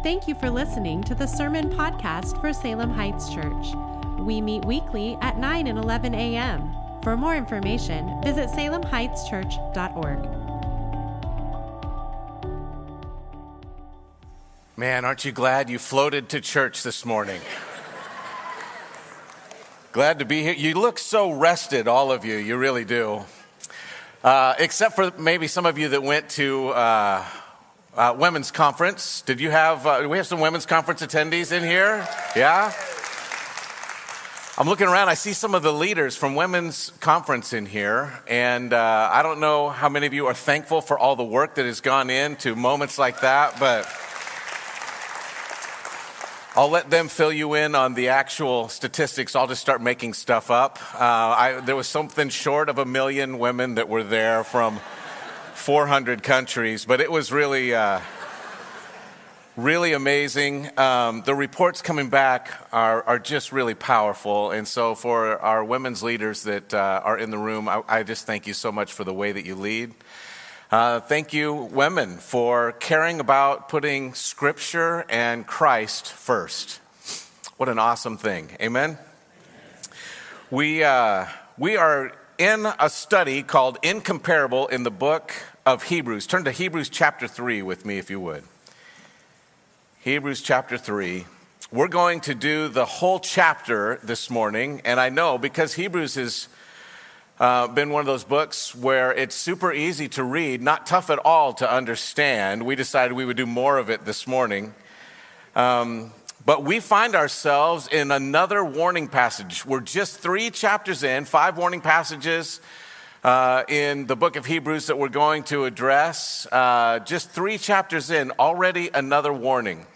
Thank you for listening to the Sermon Podcast for Salem Heights Church. We meet weekly at 9 and 11 a.m. For more information, visit salemheightschurch.org. Man, aren't you glad you floated to church this morning? glad to be here. You look so rested, all of you. You really do. Uh, except for maybe some of you that went to uh, uh, women's conference. Did you have? Uh, we have some women's conference attendees in here? Yeah. I'm looking around. I see some of the leaders from women's conference in here, and uh, I don't know how many of you are thankful for all the work that has gone into moments like that, but. I'll let them fill you in on the actual statistics. I'll just start making stuff up. Uh, I, there was something short of a million women that were there from 400 countries, but it was really, uh, really amazing. Um, the reports coming back are, are just really powerful. And so, for our women's leaders that uh, are in the room, I, I, just thank you so much for the way that you lead. Uh, thank you, women, for caring about putting Scripture and Christ first. What an awesome thing. Amen? We, uh, we are in a study called Incomparable in the book of Hebrews. Turn to Hebrews chapter 3 with me, if you would. Hebrews chapter 3. We're going to do the whole chapter this morning, and I know because Hebrews has uh, been one of those books where it's super easy to read, not tough at all to understand. We decided we would do more of it this morning. Um, but we find ourselves in another warning passage. We're just three chapters in, five warning passages uh, in the book of Hebrews that we're going to address. Uh, just three chapters in, already another warning.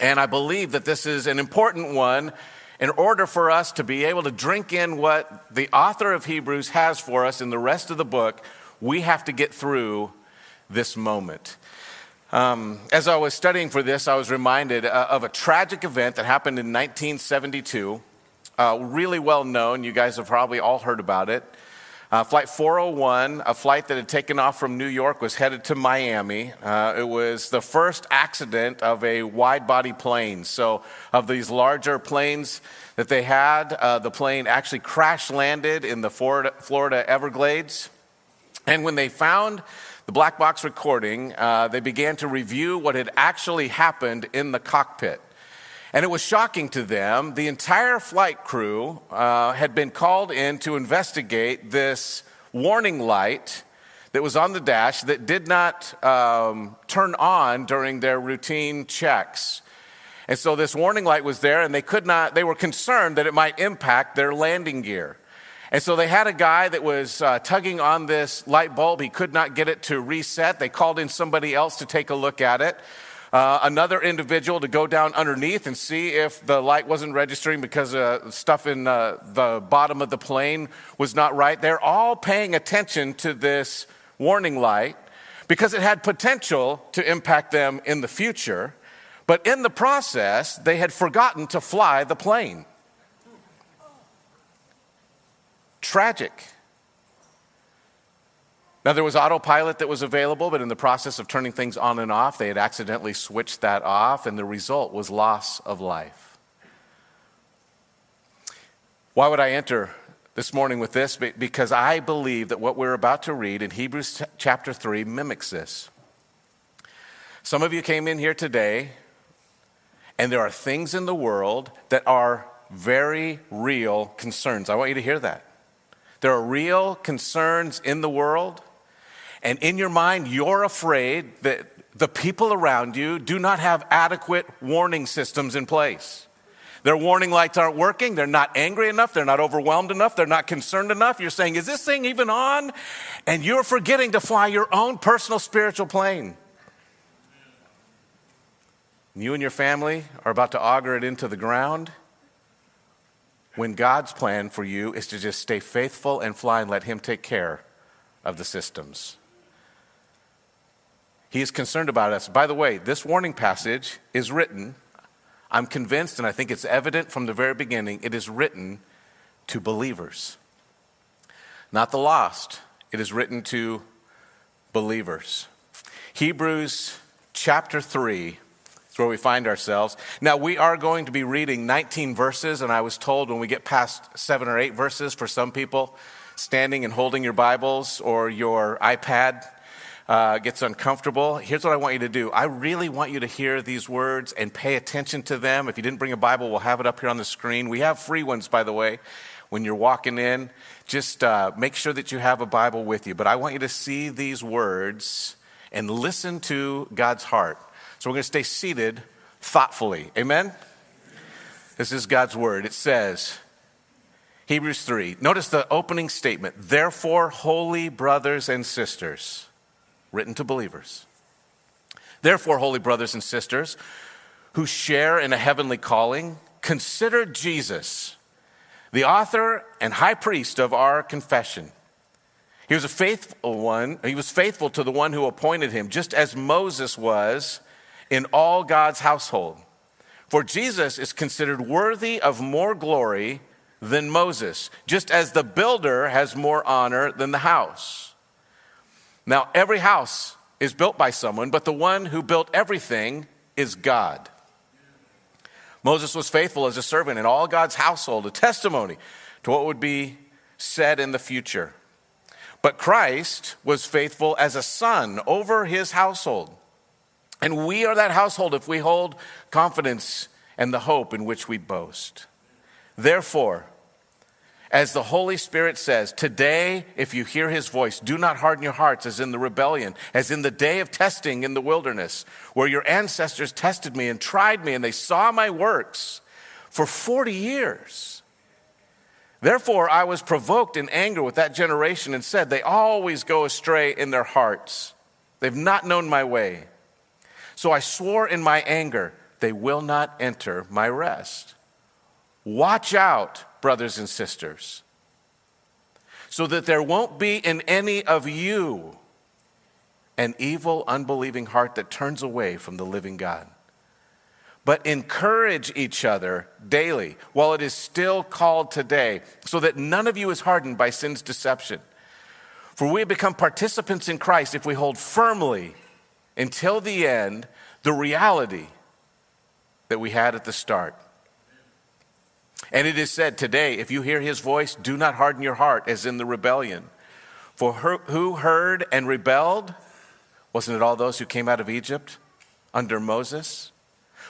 And I believe that this is an important one in order for us to be able to drink in what the author of Hebrews has for us in the rest of the book. We have to get through this moment. Um, as I was studying for this, I was reminded uh, of a tragic event that happened in 1972. Uh, really well known. You guys have probably all heard about it. Uh, flight 401, a flight that had taken off from New York, was headed to Miami. Uh, it was the first accident of a wide body plane. So, of these larger planes that they had, uh, the plane actually crash landed in the Florida, Florida, Everglades. And when they found the black box recording, uh, they began to review what had actually happened in the cockpit. And it was shocking to them. The entire flight crew uh, had been called in to investigate this warning light that was on the dash that did not um, turn on during their routine checks. And so this warning light was there, and they could not, they were concerned that it might impact their landing gear. And so they had a guy that was uh, tugging on this light bulb. He could not get it to reset. They called in somebody else to take a look at it uh, another individual to go down underneath and see if the light wasn't registering because uh, stuff in uh, the bottom of the plane was not right. They're all paying attention to this warning light because it had potential to impact them in the future. But in the process, they had forgotten to fly the plane. Tragic. Now, there was autopilot that was available, but in the process of turning things on and off, they had accidentally switched that off, and the result was loss of life. Why would I enter this morning with this? Because I believe that what we're about to read in Hebrews chapter 3 mimics this. Some of you came in here today, and there are things in the world that are very real concerns. I want you to hear that. There are real concerns in the world and in your mind, you're afraid that the people around you do not have adequate warning systems in place. Their warning lights aren't working. They're not angry enough. They're not overwhelmed enough. They're not concerned enough. You're saying, Is this thing even on? And you're forgetting to fly your own personal spiritual plane. You and your family are about to auger it into the ground when God's plan for you is to just stay faithful and fly and let Him take care of the systems. He is concerned about us. By the way, this warning passage is written, I'm convinced, and I think it's evident from the very beginning, it is written to believers, not the lost. It is written to believers. Hebrews chapter 3, is where we find ourselves. Now, we are going to be reading 19 verses, and I was told when we get past seven or eight verses, for some people, standing and holding your Bibles or your iPad uh, gets uncomfortable. Here's what I want you to do I really want you to hear these words and pay attention to them. If you didn't bring a Bible, we'll have it up here on the screen. We have free ones, by the way, when you're walking in. Just uh, make sure that you have a Bible with you. But I want you to see these words and listen to God's heart. So we're going to stay seated thoughtfully. Amen? This is God's word. It says, Hebrews 3. Notice the opening statement. Therefore, holy brothers and sisters, written to believers. Therefore, holy brothers and sisters who share in a heavenly calling, consider Jesus, the author and high priest of our confession. He was a faithful one. He was faithful to the one who appointed him, just as Moses was in all God's household. For Jesus is considered worthy of more glory than Moses, just as the builder has more honor than the house. Now, every house is built by someone, but the one who built everything is God. Moses was faithful as a servant in all God's household, a testimony to what would be said in the future. But Christ was faithful as a son over his household. And we are that household if we hold confidence and the hope in which we boast. Therefore, as the Holy Spirit says, today, if you hear his voice, do not harden your hearts as in the rebellion, as in the day of testing in the wilderness, where your ancestors tested me and tried me, and they saw my works for 40 years. Therefore, I was provoked in anger with that generation and said, They always go astray in their hearts. They've not known my way. So I swore in my anger, They will not enter my rest. Watch out brothers and sisters, so that there won't be in any of you an evil, unbelieving heart that turns away from the living God. But encourage each other daily while it is still called today, so that none of you is hardened by sin's deception. For we have become participants in Christ if we hold firmly until the end the reality that we had at the start. And it is said today, if you hear his voice, do not harden your heart as in the rebellion. For who heard and rebelled? Wasn't it all those who came out of Egypt under Moses?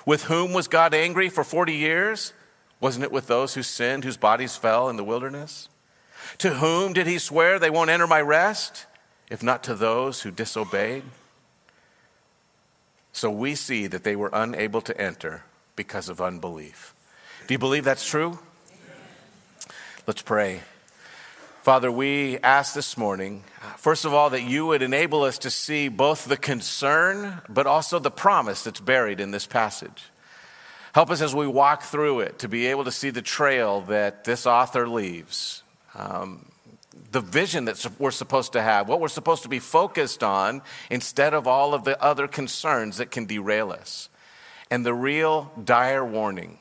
With whom was God angry for 40 years? Wasn't it with those who sinned, whose bodies fell in the wilderness? To whom did he swear they won't enter my rest, if not to those who disobeyed? So we see that they were unable to enter because of unbelief. Do you believe that's true? Let's pray. Father, we ask this morning, first of all, that you would enable us to see both the concern, but also the promise that's buried in this passage. Help us as we walk through it to be able to see the trail that this author leaves, um, the vision that we're supposed to have, what we're supposed to be focused on instead of all of the other concerns that can derail us, and the real dire warning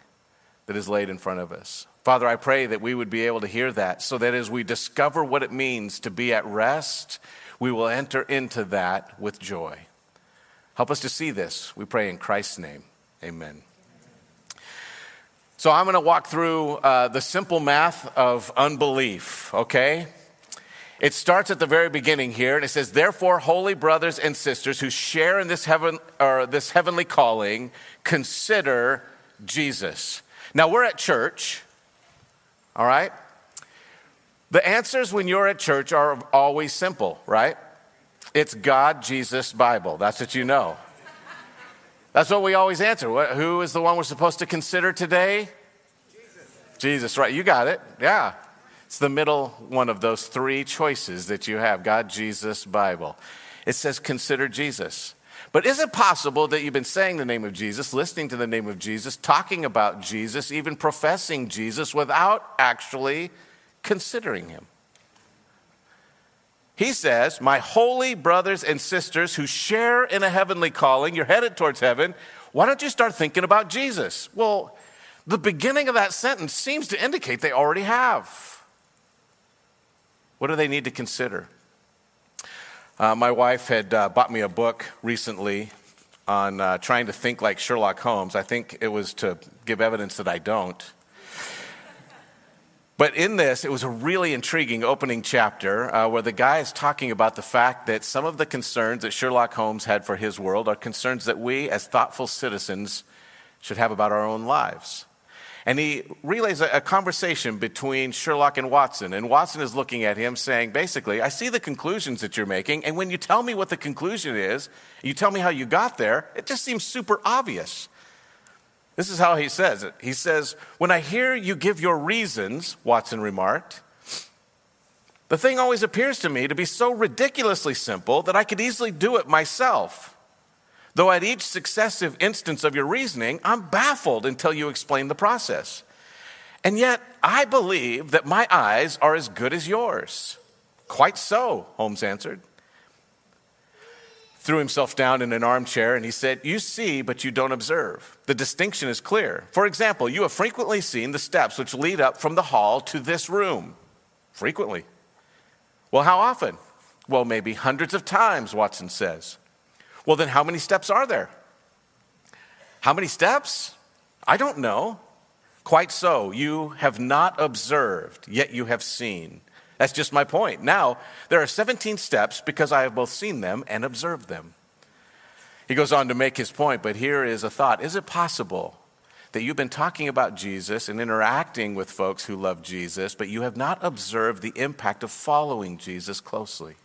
that is laid in front of us. Father, I pray that we would be able to hear that so that as we discover what it means to be at rest, we will enter into that with joy. Help us to see this, we pray in Christ's name. Amen. So I'm going to walk through uh, the simple math of unbelief, okay? It starts at the very beginning here, and it says, Therefore, holy brothers and sisters who share in this, heaven, or this heavenly calling, consider Jesus. Now, we're at church, all right? The answers when you're at church are always simple, right? It's God, Jesus, Bible. That's what you know. That's what we always answer. Who is the one we're supposed to consider today? Jesus. Jesus, right. You got it. Yeah. It's the middle one of those three choices that you have God, Jesus, Bible. It says, consider Jesus. But is it possible that you've been saying the name of Jesus, listening to the name of Jesus, talking about Jesus, even professing Jesus without actually considering him? He says, My holy brothers and sisters who share in a heavenly calling, you're headed towards heaven, why don't you start thinking about Jesus? Well, the beginning of that sentence seems to indicate they already have. What do they need to consider? Uh, my wife had uh, bought me a book recently on uh, trying to think like Sherlock Holmes. I think it was to give evidence that I don't. But in this, it was a really intriguing opening chapter uh, where the guy is talking about the fact that some of the concerns that Sherlock Holmes had for his world are concerns that we, as thoughtful citizens, should have about our own lives. And he relays a, a, conversation between Sherlock and Watson. And Watson is looking at him saying, basically, I see the conclusions that you're making. And when you tell me what the conclusion is, you tell me how you got there, it just seems super obvious. This is how he says it. He says, When I hear you give your reasons, Watson remarked, the thing always appears to me to be so ridiculously simple that I could easily do it myself. Though at each successive instance of your reasoning, I'm baffled until you explain the process. And yet, I believe that my eyes are as good as yours. Quite so, Holmes answered threw himself down in an armchair and he said, You see, but you don't observe. The distinction is clear. For example, you have frequently seen the steps which lead up from the hall to this room. Frequently. Well, how often? Well, maybe hundreds of times, Watson says. Well, then how many steps are there? How many steps? I don't know. Quite so. You have not observed, yet you have seen. That's just my point. Now, there are 17 steps because I have both seen them and observed them. He goes on to make his point, but here is a thought Is it possible that you've been talking about Jesus and interacting with folks who love Jesus, but you have not observed the impact of following Jesus closely?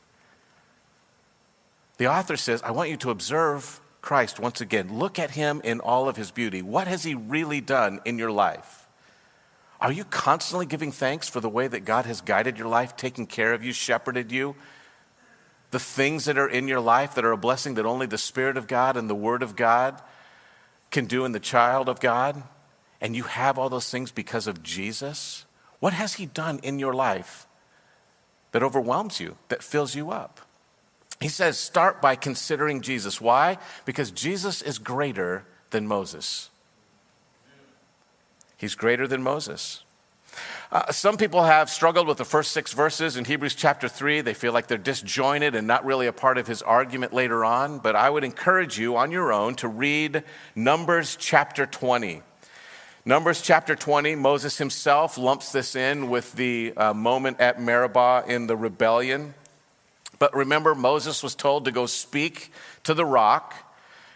The author says, I want you to observe Christ once again. Look at him in all of his beauty. What has he really done in your life? Are you constantly giving thanks for the way that God has guided your life, taken care of you, shepherded you? The things that are in your life that are a blessing that only the Spirit of God and the Word of God can do in the child of God? And you have all those things because of Jesus? What has He done in your life that overwhelms you, that fills you up? He says, start by considering Jesus. Why? Because Jesus is greater than Moses. He's greater than Moses. Uh, some people have struggled with the first six verses in Hebrews chapter 3. They feel like they're disjointed and not really a part of his argument later on. But I would encourage you on your own to read Numbers chapter 20. Numbers chapter 20, Moses himself lumps this in with the uh, moment at Meribah in the rebellion. But remember, Moses was told to go speak to the rock.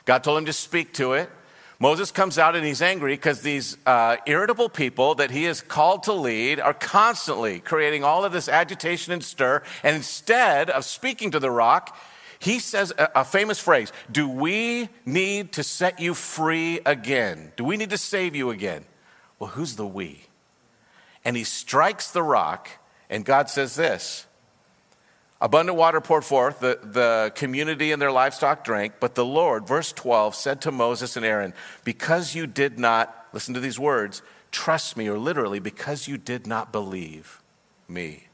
God told him to speak to it. Moses comes out and he's angry because these uh, irritable people that he is called to lead are constantly creating all of this agitation and stir. And instead of speaking to the rock, he says a, a famous phrase Do we need to set you free again? Do we need to save you again? Well, who's the we? And he strikes the rock, and God says this Abundant water poured forth, the, the community and their livestock drank, but the Lord, verse 12, said to Moses and Aaron, Because you did not, listen to these words, trust me, or literally, because you did not believe me.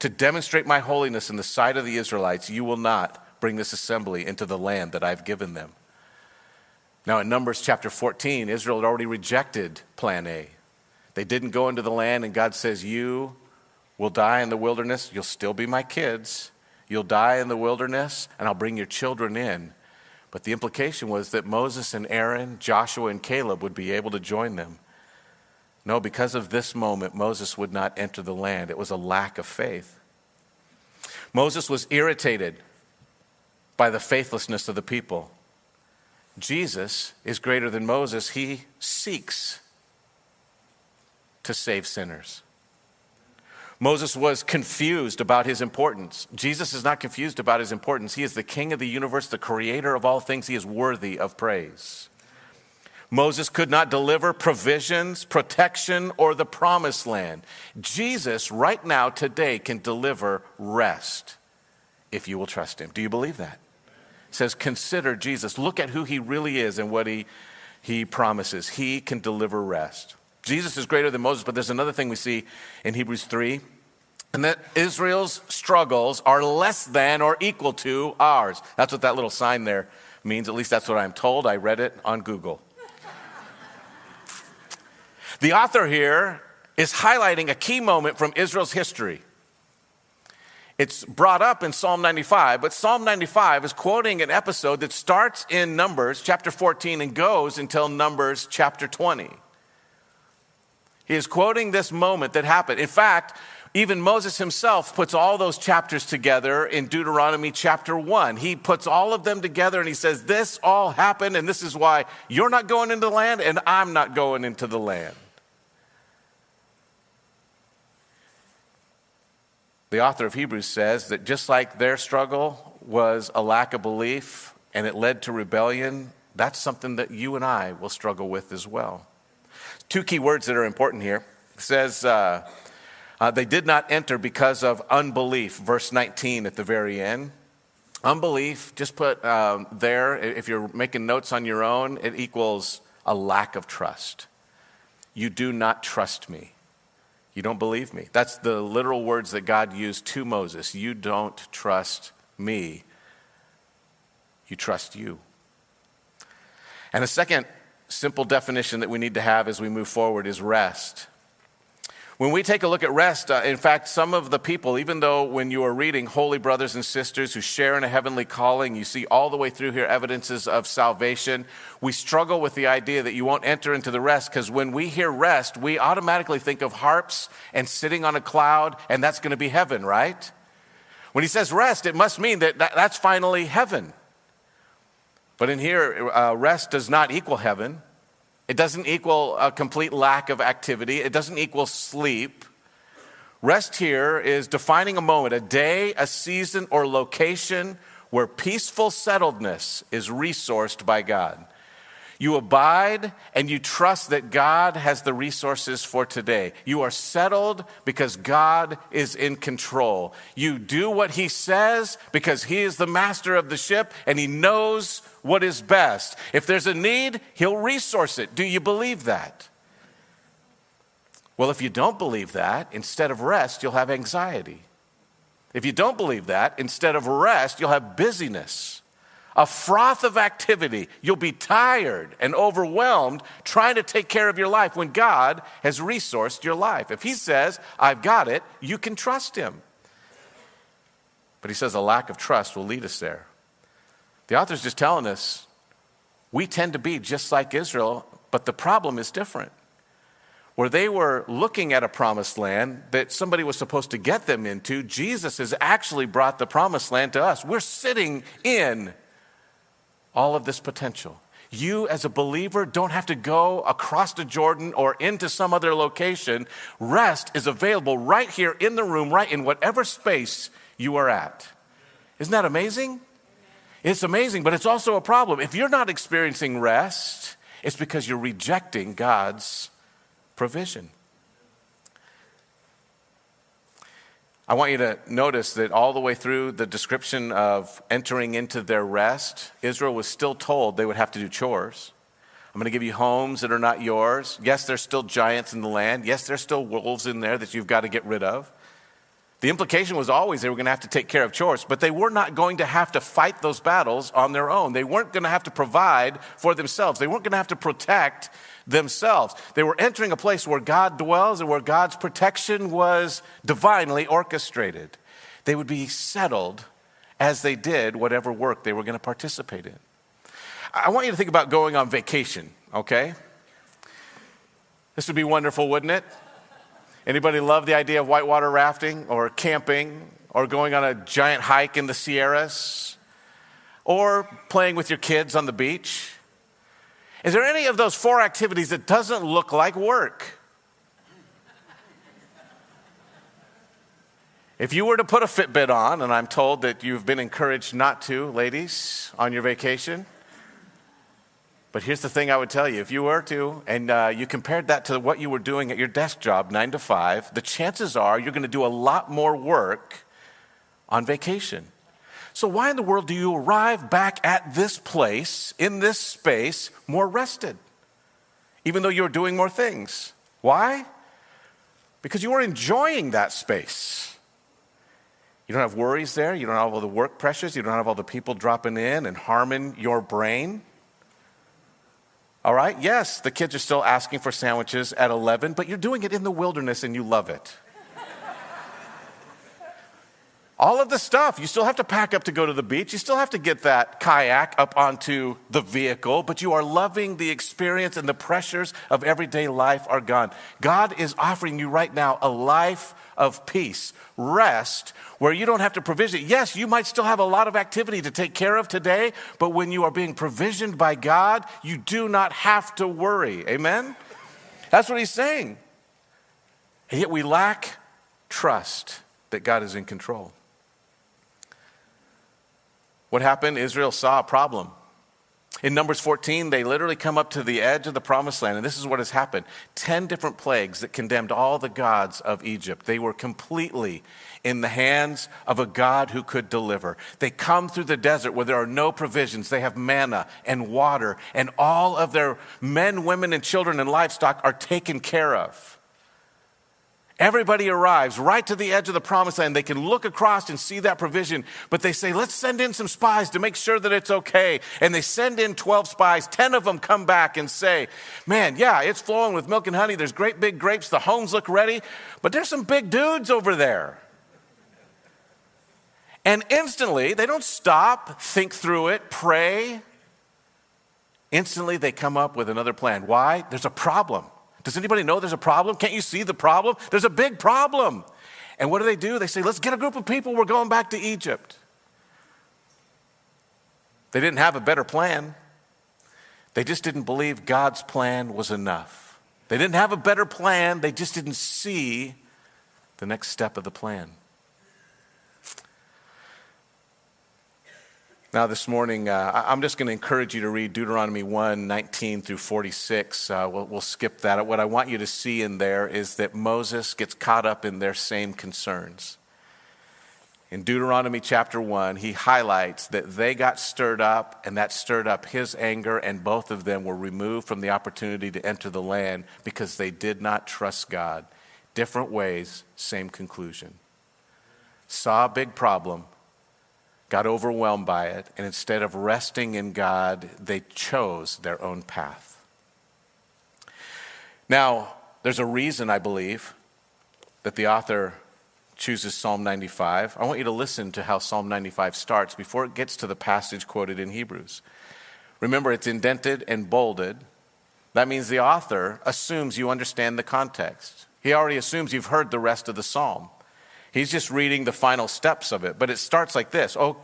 To demonstrate my holiness in the sight of the Israelites, you will not bring this assembly into the land that I've given them. Now, in Numbers chapter 14, Israel had already rejected plan A. They didn't go into the land, and God says, You will die in the wilderness. You'll still be my kids. You'll die in the wilderness, and I'll bring your children in. But the implication was that Moses and Aaron, Joshua and Caleb would be able to join them. No, because of this moment, Moses would not enter the land. It was a lack of faith. Moses was irritated by the faithlessness of the people. Jesus is greater than Moses. He seeks to save sinners. Moses was confused about his importance. Jesus is not confused about his importance. He is the king of the universe, the creator of all things. He is worthy of praise. Moses could not deliver provisions, protection, or the promised land. Jesus, right now, today, can deliver rest if you will trust him. Do you believe that? It says, consider Jesus. Look at who he really is and what he, he promises. He can deliver rest. Jesus is greater than Moses, but there's another thing we see in Hebrews 3 and that Israel's struggles are less than or equal to ours. That's what that little sign there means. At least that's what I'm told. I read it on Google. the author here is highlighting a key moment from Israel's history. It's brought up in Psalm 95, but Psalm 95 is quoting an episode that starts in Numbers chapter 14 and goes until Numbers chapter 20. He is quoting this moment that happened. In fact, even Moses himself puts all those chapters together in Deuteronomy chapter 1. He puts all of them together and he says, This all happened, and this is why you're not going into the land, and I'm not going into the land. The author of Hebrews says that just like their struggle was a lack of belief and it led to rebellion, that's something that you and I will struggle with as well. Two key words that are important here. It says, uh, uh, they did not enter because of unbelief, verse 19 at the very end. Unbelief, just put um, there, if you're making notes on your own, it equals a lack of trust. You do not trust me. You don't believe me. That's the literal words that God used to Moses. You don't trust me. You trust you. And a second simple definition that we need to have as we move forward is rest. When we take a look at rest, uh, in fact, some of the people, even though when you are reading holy brothers and sisters who share in a heavenly calling, you see all the way through here evidences of salvation, we struggle with the idea that you won't enter into the rest because when we hear rest, we automatically think of harps and sitting on a cloud, and that's going to be heaven, right? When he says rest, it must mean that, that that's finally heaven. But in here, uh, rest does not equal heaven. It doesn't equal a complete lack of activity. It doesn't equal sleep. Rest here is defining a moment, a day, a season, or location where peaceful settledness is resourced by God. You abide and you trust that God has the resources for today. You are settled because God is in control. You do what He says because He is the master of the ship and He knows what is best. If there's a need, He'll resource it. Do you believe that? Well, if you don't believe that, instead of rest, you'll have anxiety. If you don't believe that, instead of rest, you'll have busyness a froth of activity. You'll be tired and overwhelmed trying to take care of your life when God has resourced your life. If He says, I've got it, you can trust Him. But He says a lack of trust will lead us there. The author's just telling us we tend to be just like Israel, but the problem is different. Where they were looking at a promised land that somebody was supposed to get them into, Jesus has actually brought the promised land to us. We're sitting in all of this potential. You, as a believer, don't have to go across the Jordan or into some other location. Rest is available right here in the room, right in whatever space you are at. Isn't that amazing? It's amazing, but it's also a problem. If you're not experiencing rest, it's because you're rejecting God's provision. I want you to notice that all the way through the description of entering into their rest, Israel was still told they would have to do chores. I'm going to give you homes that are not yours. Yes, there's still giants in the land. Yes, there's still wolves in there that you've got to get rid of. The implication was always they were going to have to take care of chores, but they were not going to have to fight those battles on their own. They weren't going to have to provide for themselves. They weren't going to have to protect themselves. They were entering a place where God dwells and where God's protection was divinely orchestrated. They would be settled as they did whatever work they were going to participate in. I want you to think about going on vacation, okay? This would be wonderful, wouldn't it? Anybody love the idea of whitewater rafting or camping or going on a giant hike in the Sierras or playing with your kids on the beach? Is there any of those four activities that doesn't look like work? If you were to put a Fitbit on, and I'm told that you've been encouraged not to, ladies, on your vacation, but here's the thing I would tell you if you were to, and uh, you compared that to what you were doing at your desk job, nine to five, the chances are you're going to do a lot more work on vacation. So, why in the world do you arrive back at this place, in this space, more rested, even though you're doing more things? Why? Because you are enjoying that space. You don't have worries there. You don't have all the work pressures. You don't have all the people dropping in and harming your brain. All right? Yes, the kids are still asking for sandwiches at 11, but you're doing it in the wilderness and you love it. All of the stuff. You still have to pack up to go to the beach. You still have to get that kayak up onto the vehicle, but you are loving the experience and the pressures of everyday life are gone. God is offering you right now a life of peace, rest, where you don't have to provision. Yes, you might still have a lot of activity to take care of today, but when you are being provisioned by God, you do not have to worry. Amen? That's what he's saying. And yet we lack trust that God is in control. What happened? Israel saw a problem. In Numbers 14, they literally come up to the edge of the promised land, and this is what has happened 10 different plagues that condemned all the gods of Egypt. They were completely in the hands of a God who could deliver. They come through the desert where there are no provisions. They have manna and water, and all of their men, women, and children and livestock are taken care of. Everybody arrives right to the edge of the promised land. They can look across and see that provision, but they say, let's send in some spies to make sure that it's okay. And they send in 12 spies. 10 of them come back and say, man, yeah, it's flowing with milk and honey. There's great big grapes. The homes look ready, but there's some big dudes over there. And instantly, they don't stop, think through it, pray. Instantly, they come up with another plan. Why? There's a problem. Does anybody know there's a problem? Can't you see the problem? There's a big problem. And what do they do? They say, let's get a group of people, we're going back to Egypt. They didn't have a better plan. They just didn't believe God's plan was enough. They didn't have a better plan, they just didn't see the next step of the plan. Now, this morning, uh, I'm just going to encourage you to read Deuteronomy 1 19 through 46. Uh, we'll, we'll, skip that. What I want you to see in there is that Moses gets caught up in their same concerns. In Deuteronomy chapter 1, he highlights that they got stirred up, and that stirred up his anger, and both of them were removed from the opportunity to enter the land because they did not trust God. Different ways, same conclusion. Saw a big problem got overwhelmed by it, and instead of resting in God, they chose their own path. Now, there's a reason, I believe, that the author chooses Psalm 95. I want you to listen to how Psalm 95 starts before it gets to the passage quoted in Hebrews. Remember, it's indented and bolded. That means the author assumes you understand the context. He already assumes you've heard the rest of the psalm. He's just reading the final steps of it. But it starts like this Oh,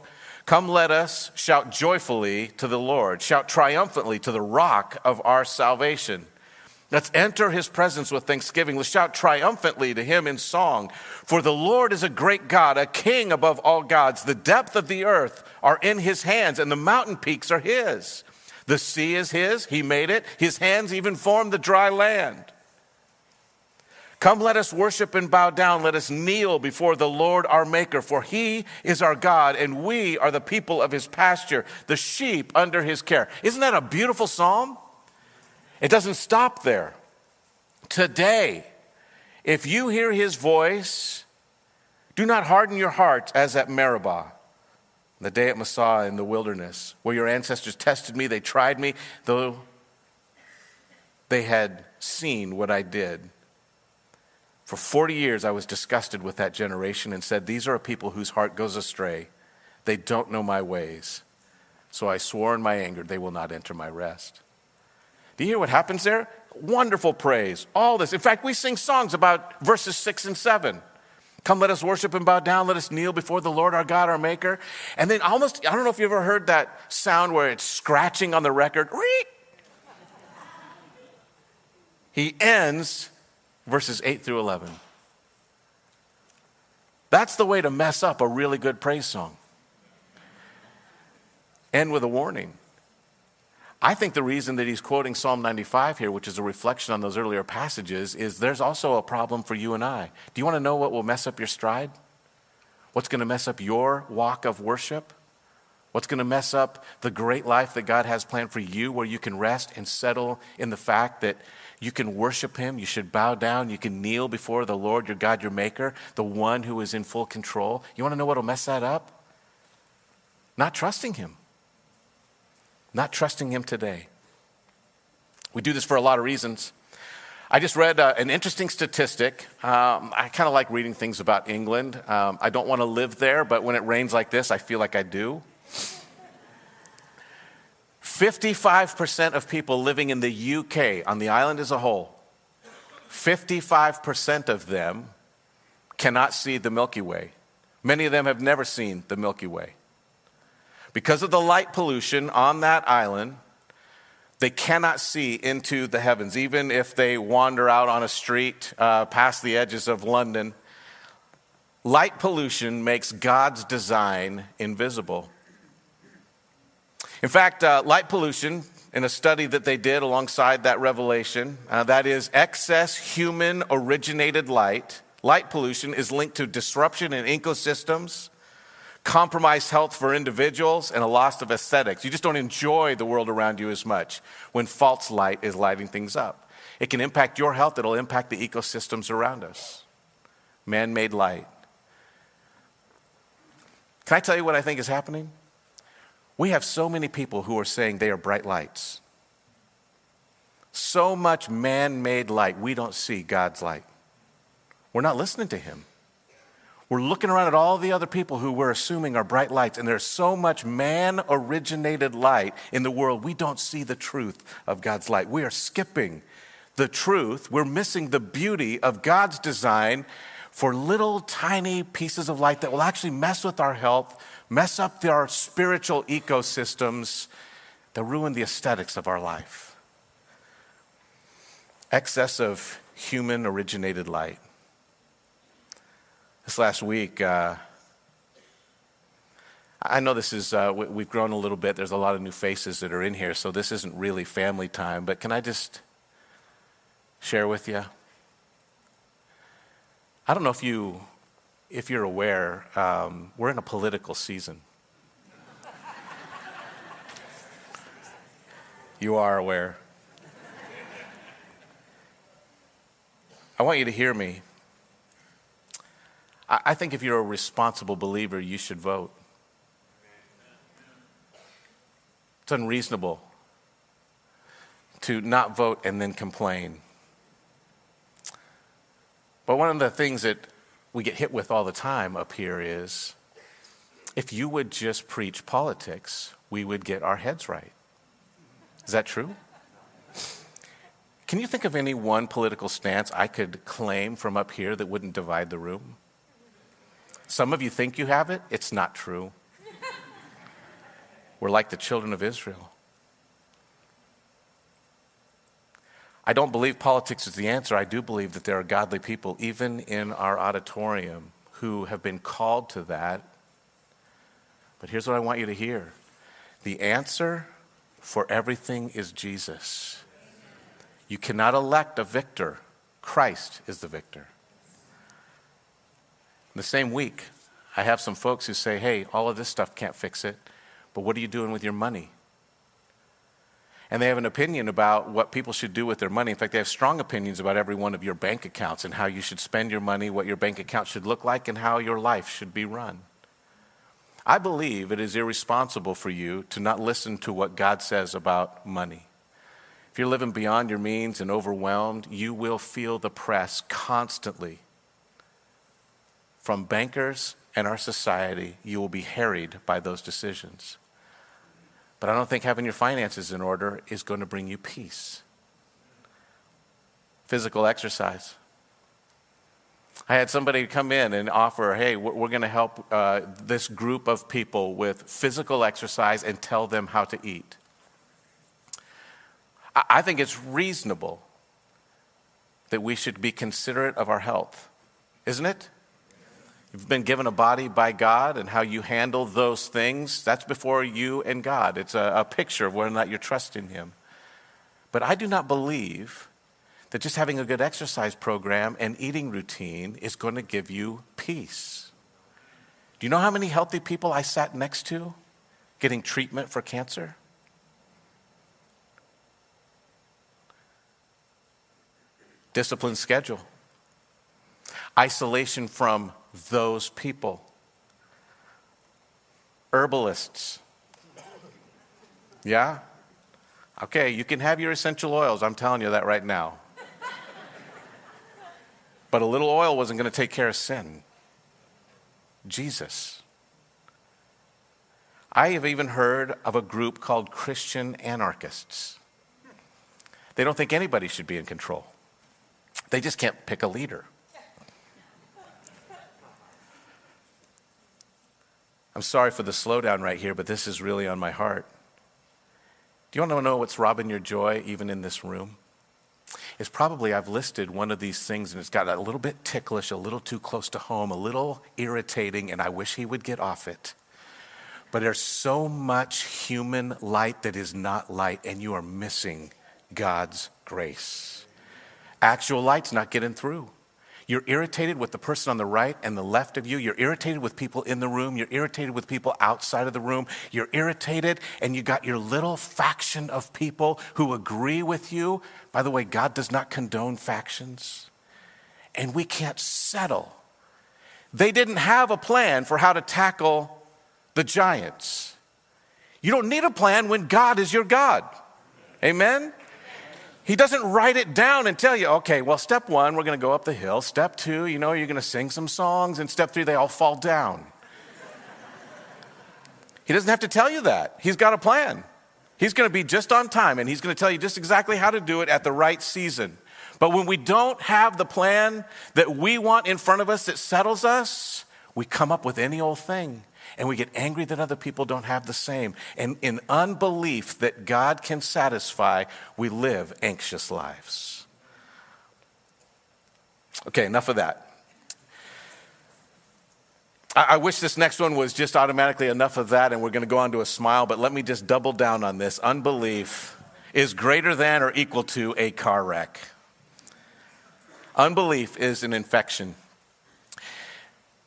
come, let us shout joyfully to the Lord, shout triumphantly to the rock of our salvation. Let's enter his presence with thanksgiving. Let's shout triumphantly to him in song. For the Lord is a great God, a king above all gods. The depth of the earth are in his hands, and the mountain peaks are his. The sea is his, he made it. His hands even formed the dry land. Come, let us worship and bow down. Let us kneel before the Lord our Maker, for he is our God, and we are the people of his pasture, the sheep under his care. Isn't that a beautiful psalm? It doesn't stop there. Today, if you hear his voice, do not harden your hearts as at Meribah, the day at Massah in the wilderness, where your ancestors tested me, they tried me, though they had seen what I did. For 40 years, I was disgusted with that generation and said, These are a people whose heart goes astray. They don't know my ways. So I swore in my anger, they will not enter my rest. Do you hear what happens there? Wonderful praise. All this. In fact, we sing songs about verses 6 and 7. Come, let us worship and bow down. Let us kneel before the Lord our God, our Maker. And then almost, I don't know if you ever heard that sound where it's scratching on the record. He ends verses 8 through 11. That's the way to mess up a really good praise song. End with a warning. I think the reason that he's quoting Psalm 95 here, which is a reflection on those earlier passages, is there's also a problem for you and I. Do you want to know what will mess up your stride? What's going to mess up your walk of worship? What's going to mess up the great life that God has planned for you, where you can rest and settle in the fact that you can worship him. You should bow down. You can kneel before the Lord, your God, your Maker, the one who is in full control. You want to know what will mess that up? Not trusting him. Not trusting him today. We do this for a lot of reasons. I just read uh, an interesting statistic. Um, I kind of like reading things about England. Um, I don't want to live there, but when it rains like this, I feel like I do. 55% of people living in the UK, on the island as a whole, 55% of them cannot see the Milky Way. Many of them have never seen the Milky Way. Because of the light pollution on that island, they cannot see into the heavens. Even if they wander out on a street uh, past the edges of London, light pollution makes God's design invisible. In fact, uh, light pollution, in a study that they did alongside that revelation, uh, that is excess human originated light. Light pollution is linked to disruption in ecosystems, compromised health for individuals, and a loss of aesthetics. You just don't enjoy the world around you as much when false light is lighting things up. It can impact your health, it'll impact the ecosystems around us. Man made light. Can I tell you what I think is happening? We have so many people who are saying they are bright lights. So much man made light, we don't see God's light. We're not listening to Him. We're looking around at all the other people who we're assuming are bright lights, and there's so much man originated light in the world, we don't see the truth of God's light. We are skipping the truth. We're missing the beauty of God's design for little tiny pieces of light that will actually mess with our health, mess up our spiritual ecosystems, that ruin the aesthetics of our life. Excess of human originated light. This last week, uh, I know this is, uh, we've grown a little bit. There's a lot of new faces that are in here, so this isn't really family time, but can I just share with you? I don't know if you, if you're aware, um, we're in a political season. you are aware. I want you to hear me. I think if you're a responsible believer, you should vote. It's unreasonable to not vote and then complain. But one of the things that we get hit with all the time up here is if you would just preach politics, we would get our heads right. Is that true? Can you think of any one political stance I could claim from up here that wouldn't divide the room? Some of you think you have it, it's not true. We're like the children of Israel. I don't believe politics is the answer. I do believe that there are godly people, even in our auditorium, who have been called to that. But here's what I want you to hear the answer for everything is Jesus. You cannot elect a victor, Christ is the victor. The same week, I have some folks who say, hey, all of this stuff can't fix it, but what are you doing with your money? And they have an opinion about what people should do with their money. In fact, they have strong opinions about every one of your bank accounts and how you should spend your money, what your bank account should look like, and how your life should be run. I believe it is irresponsible for you to not listen to what God says about money. If you're living beyond your means and overwhelmed, you will feel the press constantly from bankers and our society, you will be harried by those decisions. But I don't think having your finances in order is going to bring you peace. Physical exercise. I had somebody come in and offer, hey, we're going to help uh, this group of people with physical exercise and tell them how to eat. I think it's reasonable that we should be considerate of our health, isn't it? You've been given a body by God, and how you handle those things, that's before you and God. It's a, a picture of whether or not you're trusting Him. But I do not believe that just having a good exercise program and eating routine is going to give you peace. Do you know how many healthy people I sat next to getting treatment for cancer? Disciplined schedule, isolation from those people. Herbalists. Yeah? Okay, you can have your essential oils. I'm telling you that right now. But a little oil wasn't going to take care of sin. Jesus. I have even heard of a group called Christian anarchists. They don't think anybody should be in control, they just can't pick a leader. I'm sorry for the slowdown right here, but this is really on my heart. Do you want to know what's robbing your joy, even in this room? It's probably I've listed one of these things and it's got a little bit ticklish, a little too close to home, a little irritating, and I wish he would get off it. But there's so much human light that is not light, and you are missing God's grace. Actual light's not getting through. You're irritated with the person on the right and the left of you. You're irritated with people in the room. You're irritated with people outside of the room. You're irritated, and you got your little faction of people who agree with you. By the way, God does not condone factions, and we can't settle. They didn't have a plan for how to tackle the giants. You don't need a plan when God is your God. Amen? He doesn't write it down and tell you, okay, well, step one, we're going to go up the hill. Step two, you know, you're going to sing some songs. And step three, they all fall down. he doesn't have to tell you that. He's got a plan. He's going to be just on time and he's going to tell you just exactly how to do it at the right season. But when we don't have the plan that we want in front of us that settles us, we come up with any old thing and we get angry that other people don't have the same. And in unbelief that God can satisfy, we live anxious lives. Okay, enough of that. I, wish this next one was just automatically enough of that and we're going to go on to a smile, but let me just double down on this. Unbelief is greater than or equal to a car wreck. Unbelief is an infection.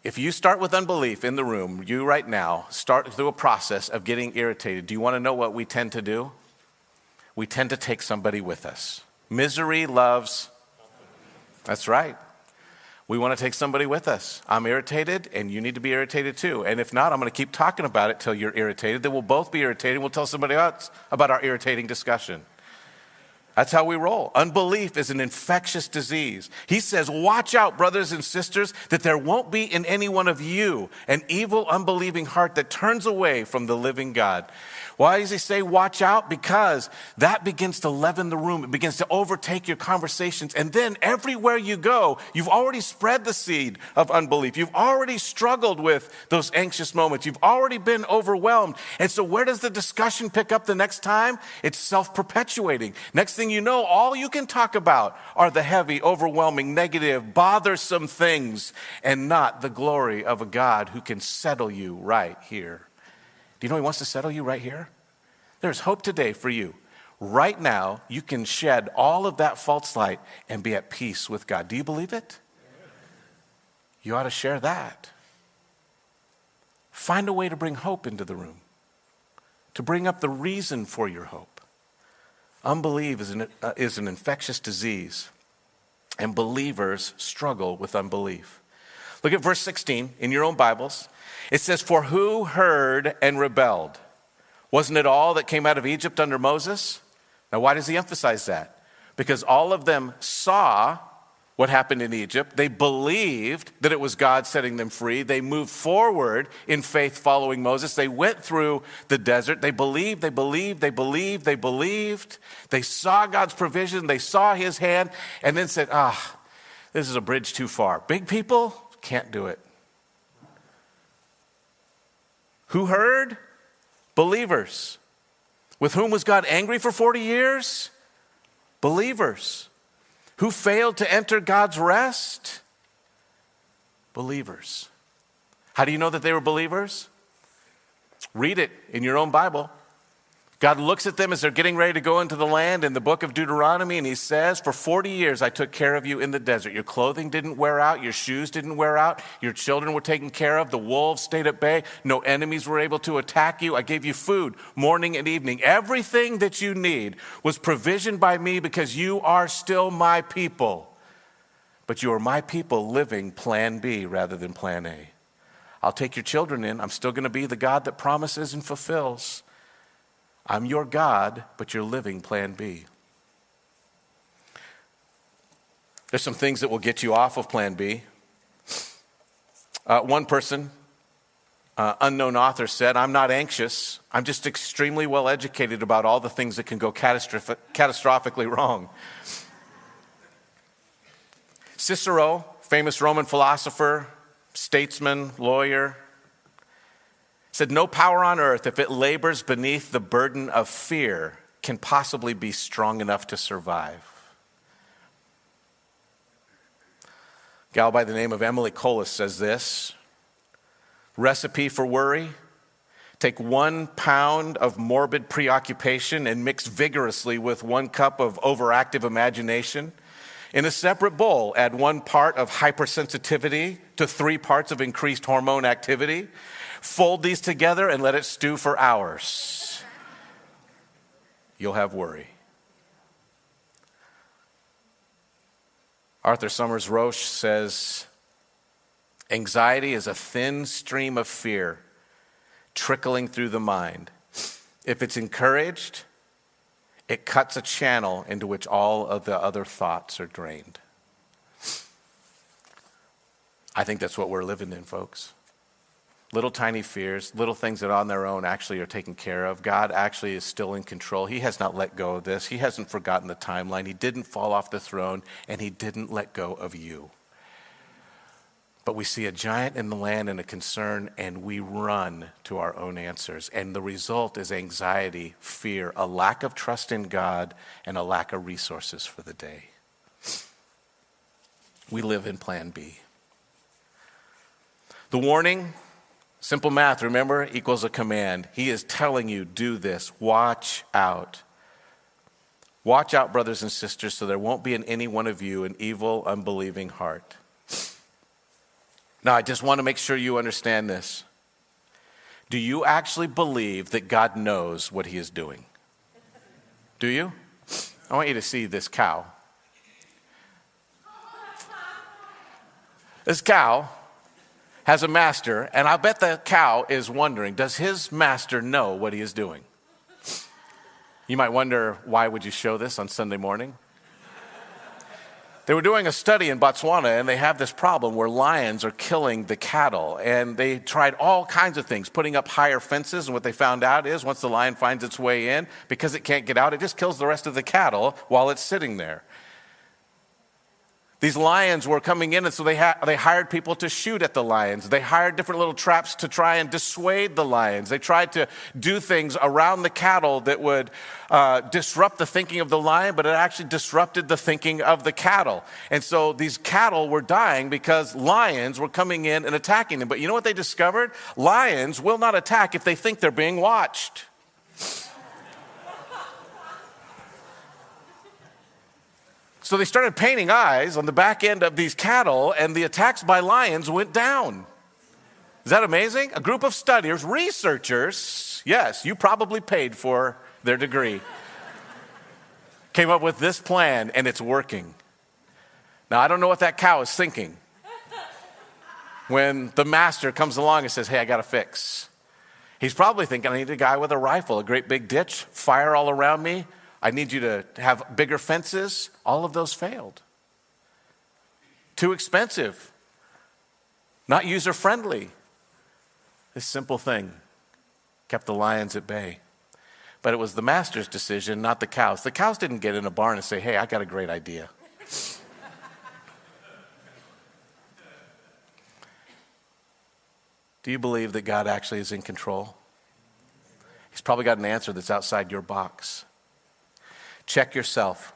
If you start with unbelief in the room, you right now start through a process of getting irritated. Do you want to know what we tend to do? We tend to take somebody with us. Misery loves. That's right. We want to take somebody with us. I'm irritated, and you need to be irritated too. And if not, I'm going to keep talking about it till you're irritated. Then we'll both be irritated. We'll tell somebody else about our irritating discussion. That's how we roll. Unbelief is an infectious disease. He says, Watch out, brothers and sisters, that there won't be in any one of you an evil, unbelieving heart that turns away from the living God. Why does he say watch out? Because that begins to leaven the room. It begins to overtake your conversations. And then everywhere you go, you've already spread the seed of unbelief. You've already struggled with those anxious moments. You've already been overwhelmed. And so where does the discussion pick up the next time? It's self perpetuating. Next thing you know, all you can talk about are the heavy, overwhelming, negative, bothersome things and not the glory of a God who can settle you right here. Do you know He wants to settle you right here? There's hope today for you. Right now, you can shed all of that false light and be at peace with God. Do you believe it? You ought to share that. Find a way to bring hope into the room, to bring up the reason for your hope. Unbelief is an, uh, is an infectious disease, and believers struggle with unbelief. Look at verse 16 in your own Bibles. It says, For who heard and rebelled? Wasn't it all that came out of Egypt under Moses? Now, why does he emphasize that? Because all of them saw what happened in Egypt. They believed that it was God setting them free. They moved forward in faith following Moses. They went through the desert. They believed, they believed, they believed, they believed. They saw God's provision. They saw his hand and then said, ah, this is a bridge too far. Big people can't do it. Who heard? Believers. With whom was God angry for 40 years? Believers. Who failed to enter God's rest? Believers. How do you know that they were believers? Read it in your own Bible. God looks at them as they're getting ready to go into the land in the book of Deuteronomy, and he says, For 40 years I took care of you in the desert. Your clothing didn't wear out, your shoes didn't wear out, your children were taken care of, the wolves stayed at bay, no enemies were able to attack you. I gave you food morning and evening. Everything that you need was provisioned by me because you are still my people. But you are my people living plan B rather than plan A. I'll take your children in. I'm still going to be the God that promises and fulfills. I'm your God, but you're living plan B. There's some things that will get you off of plan B. Uh, one person, uh, unknown author, said, I'm not anxious. I'm just extremely well educated about all the things that can go catastrophic, catastrophically wrong. Cicero, famous Roman philosopher, statesman, lawyer, said, No power on earth, if it labors beneath the burden of fear, can possibly be strong enough to survive. A gal by the name of Emily Collis says this recipe for worry take one pound of morbid preoccupation and mix vigorously with one cup of overactive imagination. In a separate bowl, add one part of hypersensitivity to three parts of increased hormone activity. Fold these together and let it stew for hours. You'll have worry. Arthur Somers Roche says anxiety is a thin stream of fear trickling through the mind. If it's encouraged, it cuts a channel into which all of the other thoughts are drained. I think that's what we're living in, folks little tiny fears, little things that on their own actually are taken care of. God actually is still in control. He has not let go of this. He hasn't forgotten the timeline. He didn't fall off the throne, and He didn't let go of you. But we see a giant in the land and a concern, and we run to our own answers. And the result is anxiety, fear, a lack of trust in God, and a lack of resources for the day. We live in plan B. The warning Simple math, remember, equals a command. He is telling you, do this. Watch out. Watch out, brothers and sisters, so there won't be in any one of you an evil, unbelieving heart. Now, I just want to make sure you understand this. Do you actually believe that God knows what He is doing? Do you? I want you to see this cow. This cow has a master, and I bet the cow is wondering, does his master know what he is doing? You might wonder, why would you show this on Sunday morning? They were doing a study in Botswana, and they have this problem where lions are killing the cattle. And they tried all kinds of things, putting up higher fences. And what they found out is once the lion finds its way in, because it can't get out, it just kills the rest of the cattle while it's sitting there. These lions were coming in, and so they, ha- they hired people to shoot at the lions. They hired different little traps to try and dissuade the lions. They tried to do things around the cattle that would uh, disrupt the thinking of the lion, but it actually disrupted the thinking of the cattle. And so these cattle were dying because lions were coming in and attacking them. But you know what they discovered? Lions will not attack if they think they're being watched. So they started painting eyes on the back end of these cattle, and the attacks by lions went down. Is that amazing? A group of studiers, researchers, yes, you probably paid for their degree, came up with this plan, and it's working. Now, I don't know what that cow is thinking when the master comes along and says, Hey, I got a fix. He's probably thinking, I need a guy with a rifle, a great big ditch, fire all around me, I need you to have bigger fences. All of those failed. Too expensive, not user friendly. This simple thing kept the lions at bay. But it was the master's decision, not the cows. The cows didn't get in a barn and say, Hey, I got a great idea. Do you believe that God actually is in control? He's probably got an answer that's outside your box. Check yourself.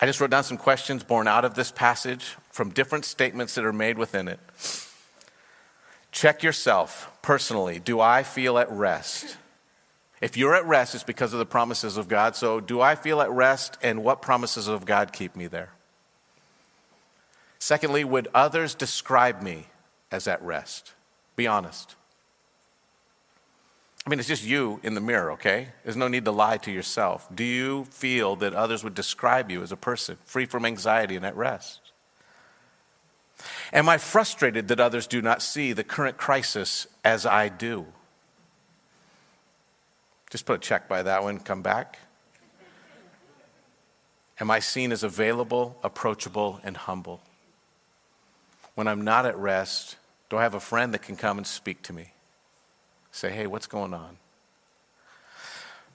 I just wrote down some questions born out of this passage from different statements that are made within it. Check yourself personally. Do I feel at rest? If you're at rest, it's because of the promises of God. So, do I feel at rest, and what promises of God keep me there? Secondly, would others describe me as at rest? Be honest. I mean, it's just you in the mirror, okay? There's no need to lie to yourself. Do you feel that others would describe you as a person free from anxiety and at rest? Am I frustrated that others do not see the current crisis as I do? Just put a check by that one, come back. Am I seen as available, approachable, and humble? When I'm not at rest, do I have a friend that can come and speak to me? Say, hey, what's going on?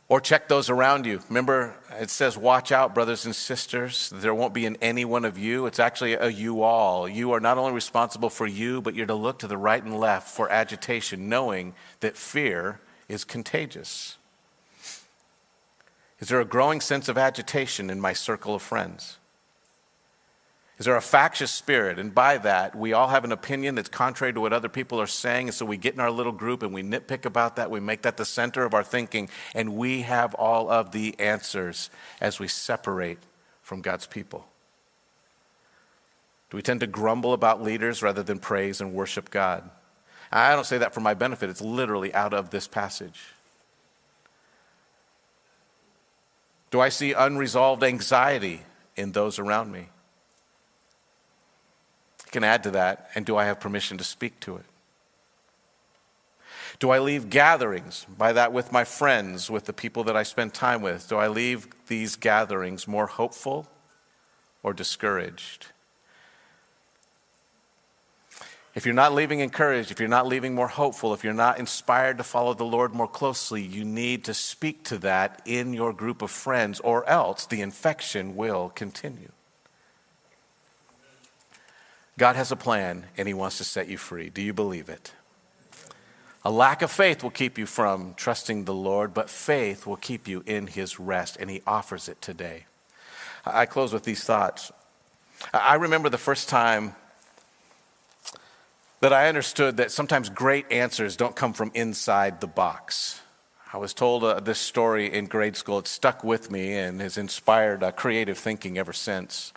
Or check those around you. Remember, it says, Watch out, brothers and sisters. There won't be in any one of you. It's actually a you all. You are not only responsible for you, but you're to look to the right and left for agitation, knowing that fear is contagious. Is there a growing sense of agitation in my circle of friends? Is there a factious spirit? And by that, we all have an opinion that's contrary to what other people are saying. And so we get in our little group and we nitpick about that. We make that the center of our thinking. And we have all of the answers as we separate from God's people. Do we tend to grumble about leaders rather than praise and worship God? I don't say that for my benefit, it's literally out of this passage. Do I see unresolved anxiety in those around me? Can add to that, and do I have permission to speak to it? Do I leave gatherings, by that with my friends, with the people that I spend time with? Do I leave these gatherings more hopeful or discouraged? If you're not leaving encouraged, if you're not leaving more hopeful, if you're not inspired to follow the Lord more closely, you need to speak to that in your group of friends, or else the infection will continue. God has a plan and He wants to set you free. Do you believe it? A lack of faith will keep you from trusting the Lord, but faith will keep you in His rest, and He offers it today. I close with these thoughts. I remember the first time that I understood that sometimes great answers don't come from inside the box. I was told uh, this story in grade school. It stuck with me and has inspired uh, creative thinking ever since.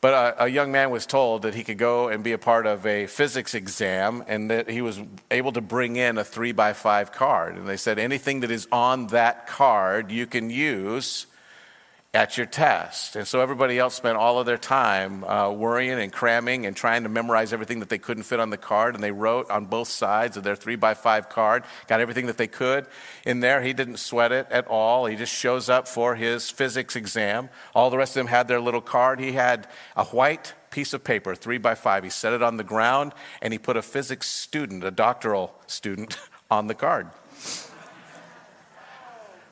But a, a, young man was told that he could go and be a part of a physics exam and that he was able to bring in a three by five card. And they said anything that is on that card you can use at your test. And so everybody else spent all of their time uh, worrying and cramming and trying to memorize everything that they couldn't fit on the card. And they wrote on both sides of their three by five card, got everything that they could in there. He didn't sweat it at all. He just shows up for his physics exam. All the rest of them had their little card. He had a white piece of paper, three by five. He set it on the ground and he put a physics student, a doctoral student, on the card.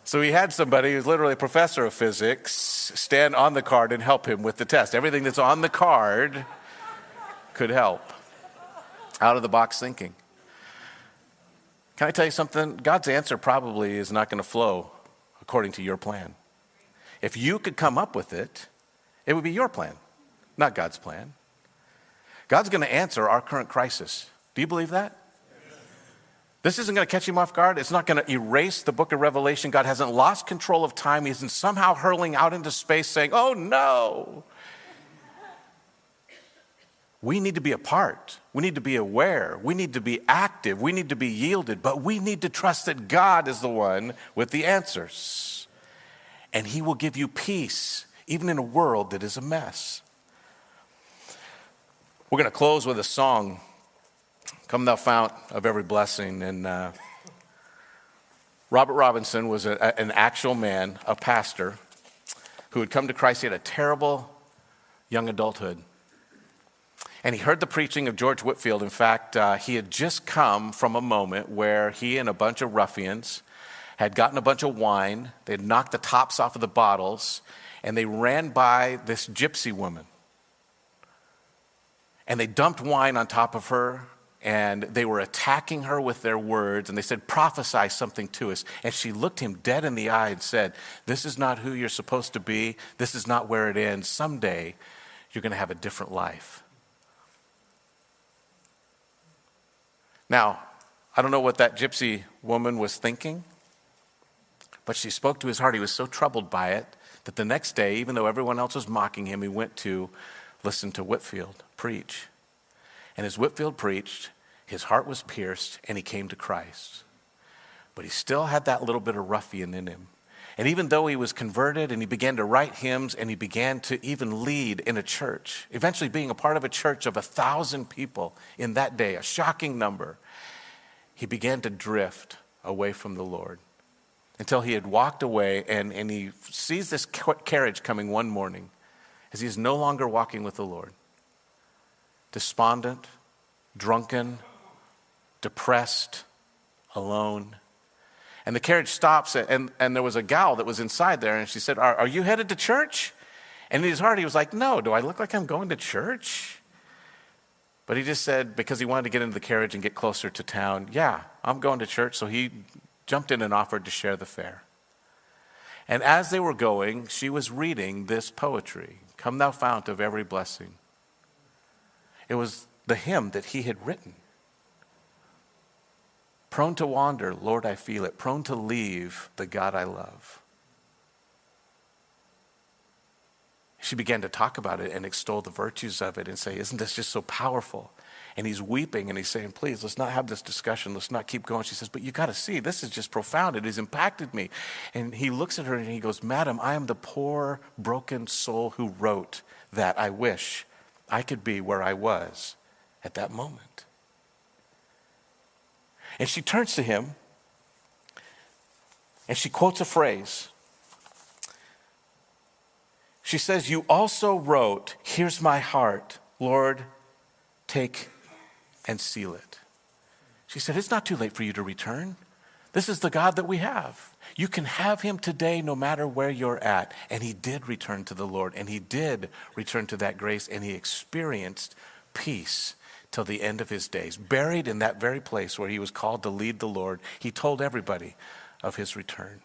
So he had somebody who's literally a professor of physics stand on the card and help him with the test. Everything that's on the card could help. Out of the box thinking. Can I tell you something? God's answer probably is not going to flow according to your plan. If you could come up with it, it would be your plan, not God's plan. God's going to answer our current crisis. Do you believe that? This isn't going to catch him off guard. It's not going to erase the book of Revelation. God hasn't lost control of time. He isn't somehow hurling out into space saying, oh no. We need to be a part. We need to be aware. We need to be active. We need to be yielded. But we need to trust that God is the one with the answers. And He will give you peace, even in a world that is a mess. We're going to close with a song Come, thou fount of every blessing. And uh, Robert Robinson was a, an actual man, a pastor, who had come to Christ. He had a terrible young adulthood. And he heard the preaching of George Whitefield. In fact, uh, he had just come from a moment where he and a bunch of ruffians had gotten a bunch of wine, they had knocked the tops off of the bottles, and they ran by this gypsy woman. And they dumped wine on top of her, and they were attacking her with their words and they said prophesy something to us. And she looked him dead in the eye and said this is not who you're supposed to be. This is not where it ends. Someday you're going to have a different life. Now i don't know what that gypsy woman was thinking but she spoke to his heart. He was so troubled by it that the next day even though everyone else was mocking him he went to listen to Whitefield preach and as Whitefield preached, his heart was pierced and he came to Christ. But he still had that little bit of ruffian in him. And even though he was converted and he began to write hymns and he began to even lead in a church, eventually being a part of a church of a thousand people in that day, a shocking number, he began to drift away from the Lord. until he had walked away and, and he sees this carriage coming one morning as he is no longer walking with the Lord. Despondent, drunken, depressed, alone. And the carriage stops, and, and there was a gal that was inside there, and she said, Are, are you headed to church? And in his heart, he was like, No, do I look like I'm going to church? But he just said, because he wanted to get into the carriage and get closer to town, Yeah, I'm going to church. So he jumped in and offered to share the fare. And as they were going, she was reading this poetry Come, thou fount of every blessing. It was the hymn that he had written. Prone to wander, Lord, I feel it. Prone to leave the God I love. She began to talk about it and extol the virtues of it and say, Isn't this just so powerful? and he's weeping and he's saying, Please, let's not have this discussion. Let's not keep going. She says, But you got to see, this is just profound. It has impacted me. And he looks at her and he goes, Madam, I am the poor, broken soul who wrote that. I wish I could be where I was at that moment. And she turns to him and she quotes a phrase. She says, You also wrote, Here's my heart, Lord, take and seal it. She said, It's not too late for you to return. This is the God that we have. You can have him today no matter where you're at. And he did return to the Lord, and he did return to that grace, and he experienced peace till the end of his days. Buried in that very place where he was called to lead the Lord, he told everybody of his return.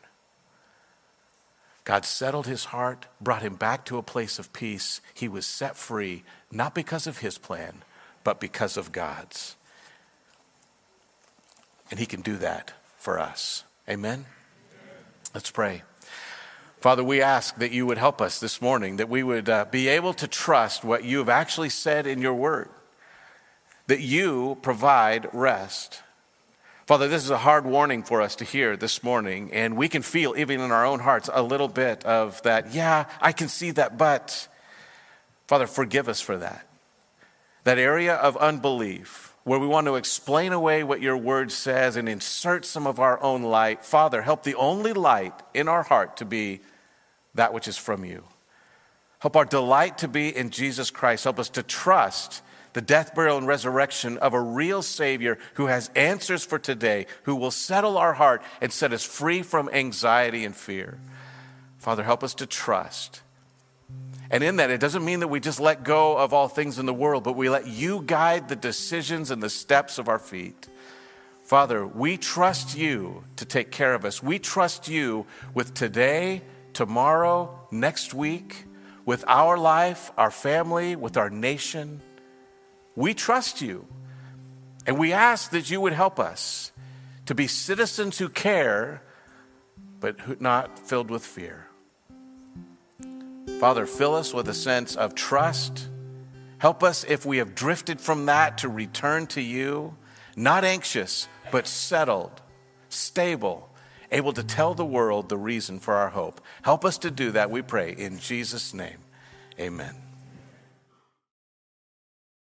God settled his heart, brought him back to a place of peace. He was set free, not because of his plan, but because of God's. And He can do that for us. Amen? Let's pray. Father, we ask that you would help us this morning, that we would uh, be able to trust what you have actually said in your word, that you provide rest. Father, this is a hard warning for us to hear this morning, and we can feel, even in our own hearts, a little bit of that, yeah, I can see that, but Father, forgive us for that that area of unbelief where we want to explain away what your word says and insert some of our own light. Father, help the only light in our heart to be that which is from you. Help our delight to be in Jesus Christ. Help us to trust the death, burial, and resurrection of a real Savior who has answers for today, who will settle our heart and set us free from anxiety and fear. Father, help us to trust and in that, it doesn't mean that we just let go of all things in the world, but we let you guide the decisions and the steps of our feet. Father, we trust you to take care of us. We trust you with today, tomorrow, next week, with our life, our family, with our nation. We trust you. And we ask that you would help us to be citizens who care, but not filled with fear. Father, fill us with a sense of trust. Help us, if we have drifted from that, to return to you, not anxious, but settled, stable, able to tell the world the reason for our hope. Help us to do that, we pray, in Jesus' name. Amen.